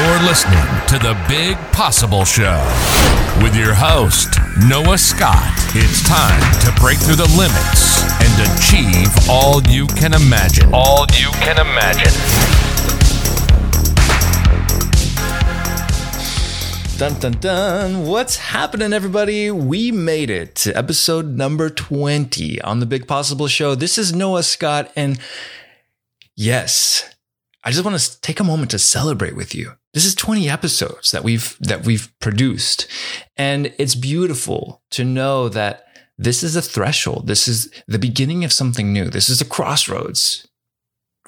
You're listening to the Big Possible Show with your host, Noah Scott. It's time to break through the limits and achieve all you can imagine. All you can imagine. Dun dun dun. What's happening, everybody? We made it to episode number 20 on the Big Possible Show. This is Noah Scott, and yes, I just want to take a moment to celebrate with you. This is 20 episodes that we've that we've produced. And it's beautiful to know that this is a threshold. This is the beginning of something new. This is a crossroads.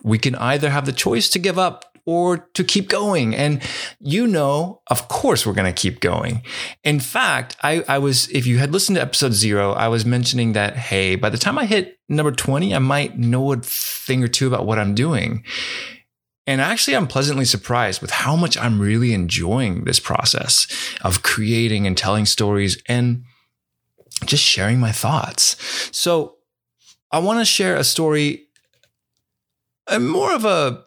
We can either have the choice to give up or to keep going. And you know, of course, we're going to keep going. In fact, I, I was, if you had listened to episode zero, I was mentioning that, hey, by the time I hit number 20, I might know a thing or two about what I'm doing. And actually, I'm pleasantly surprised with how much I'm really enjoying this process of creating and telling stories and just sharing my thoughts. So I want to share a story, uh, more of a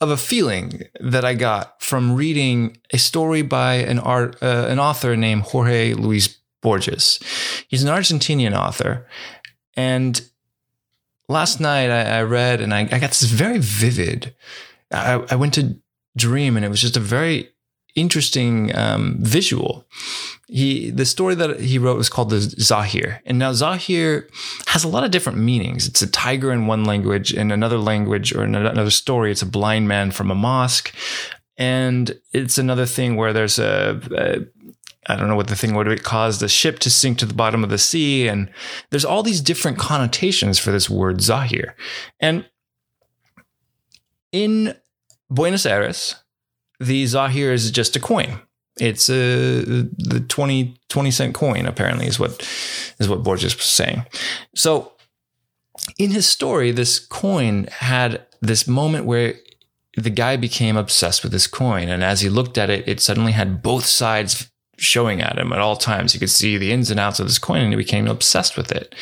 of a feeling that I got from reading a story by an art uh, an author named Jorge Luis Borges. He's an Argentinian author, and last night I, I read and I, I, got this very vivid. I, I, went to dream, and it was just a very interesting um, visual he the story that he wrote was called the Zahir. And now Zahir has a lot of different meanings. It's a tiger in one language, in another language or in another story, it's a blind man from a mosque. And it's another thing where there's a, a I don't know what the thing would have caused the ship to sink to the bottom of the sea. And there's all these different connotations for this word Zahir. And in Buenos Aires, the Zahir is just a coin. It's a the 20, 20 cent coin, apparently, is what is what Borges was saying. So in his story, this coin had this moment where the guy became obsessed with this coin. And as he looked at it, it suddenly had both sides showing at him at all times. He could see the ins and outs of this coin and he became obsessed with it.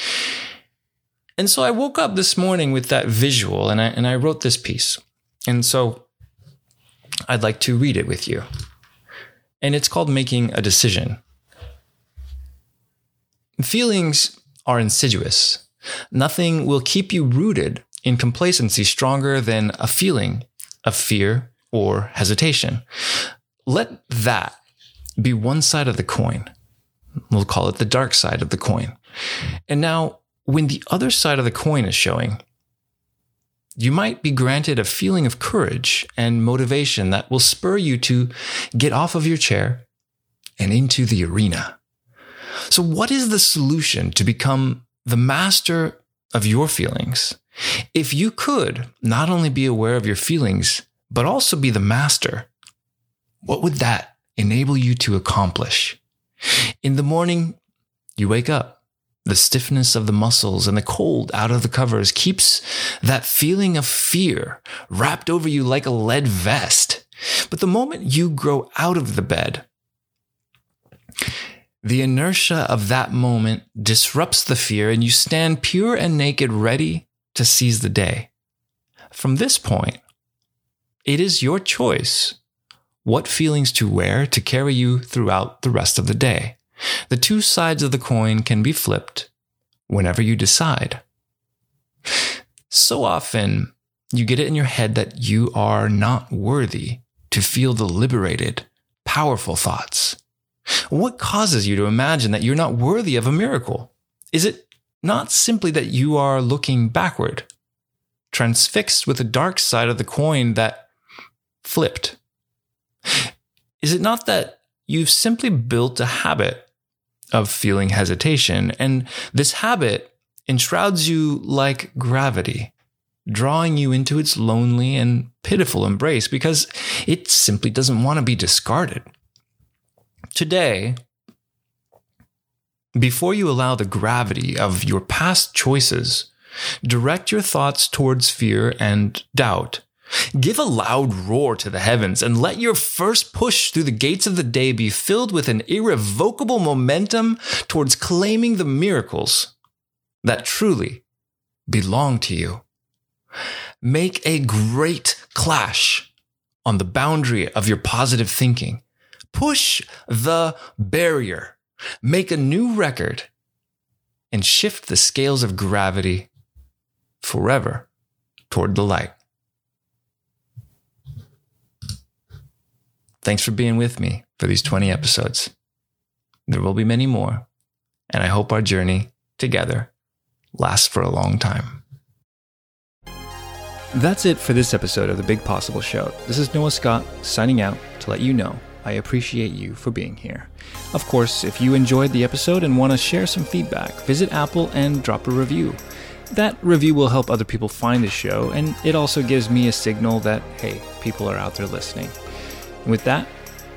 And so I woke up this morning with that visual and I, and I wrote this piece. And so I'd like to read it with you and it's called making a decision. Feelings are insidious. Nothing will keep you rooted in complacency stronger than a feeling of fear or hesitation. Let that be one side of the coin. We'll call it the dark side of the coin. And now, when the other side of the coin is showing, you might be granted a feeling of courage and motivation that will spur you to get off of your chair and into the arena. So, what is the solution to become the master of your feelings? If you could not only be aware of your feelings, but also be the master, what would that enable you to accomplish? In the morning, you wake up the stiffness of the muscles and the cold out of the covers keeps that feeling of fear wrapped over you like a lead vest. But the moment you grow out of the bed, the inertia of that moment disrupts the fear and you stand pure and naked, ready to seize the day. From this point, it is your choice what feelings to wear to carry you throughout the rest of the day. The two sides of the coin can be flipped whenever you decide. So often, you get it in your head that you are not worthy to feel the liberated, powerful thoughts. What causes you to imagine that you're not worthy of a miracle? Is it not simply that you are looking backward, transfixed with the dark side of the coin that flipped? Is it not that you've simply built a habit of feeling hesitation. And this habit enshrouds you like gravity, drawing you into its lonely and pitiful embrace because it simply doesn't want to be discarded. Today, before you allow the gravity of your past choices, direct your thoughts towards fear and doubt Give a loud roar to the heavens and let your first push through the gates of the day be filled with an irrevocable momentum towards claiming the miracles that truly belong to you. Make a great clash on the boundary of your positive thinking. Push the barrier. Make a new record and shift the scales of gravity forever toward the light. Thanks for being with me for these 20 episodes. There will be many more, and I hope our journey together lasts for a long time. That's it for this episode of The Big Possible Show. This is Noah Scott signing out to let you know I appreciate you for being here. Of course, if you enjoyed the episode and want to share some feedback, visit Apple and drop a review. That review will help other people find the show, and it also gives me a signal that, hey, people are out there listening. And with that,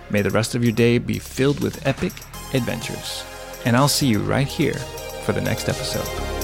may the rest of your day be filled with epic adventures. And I'll see you right here for the next episode.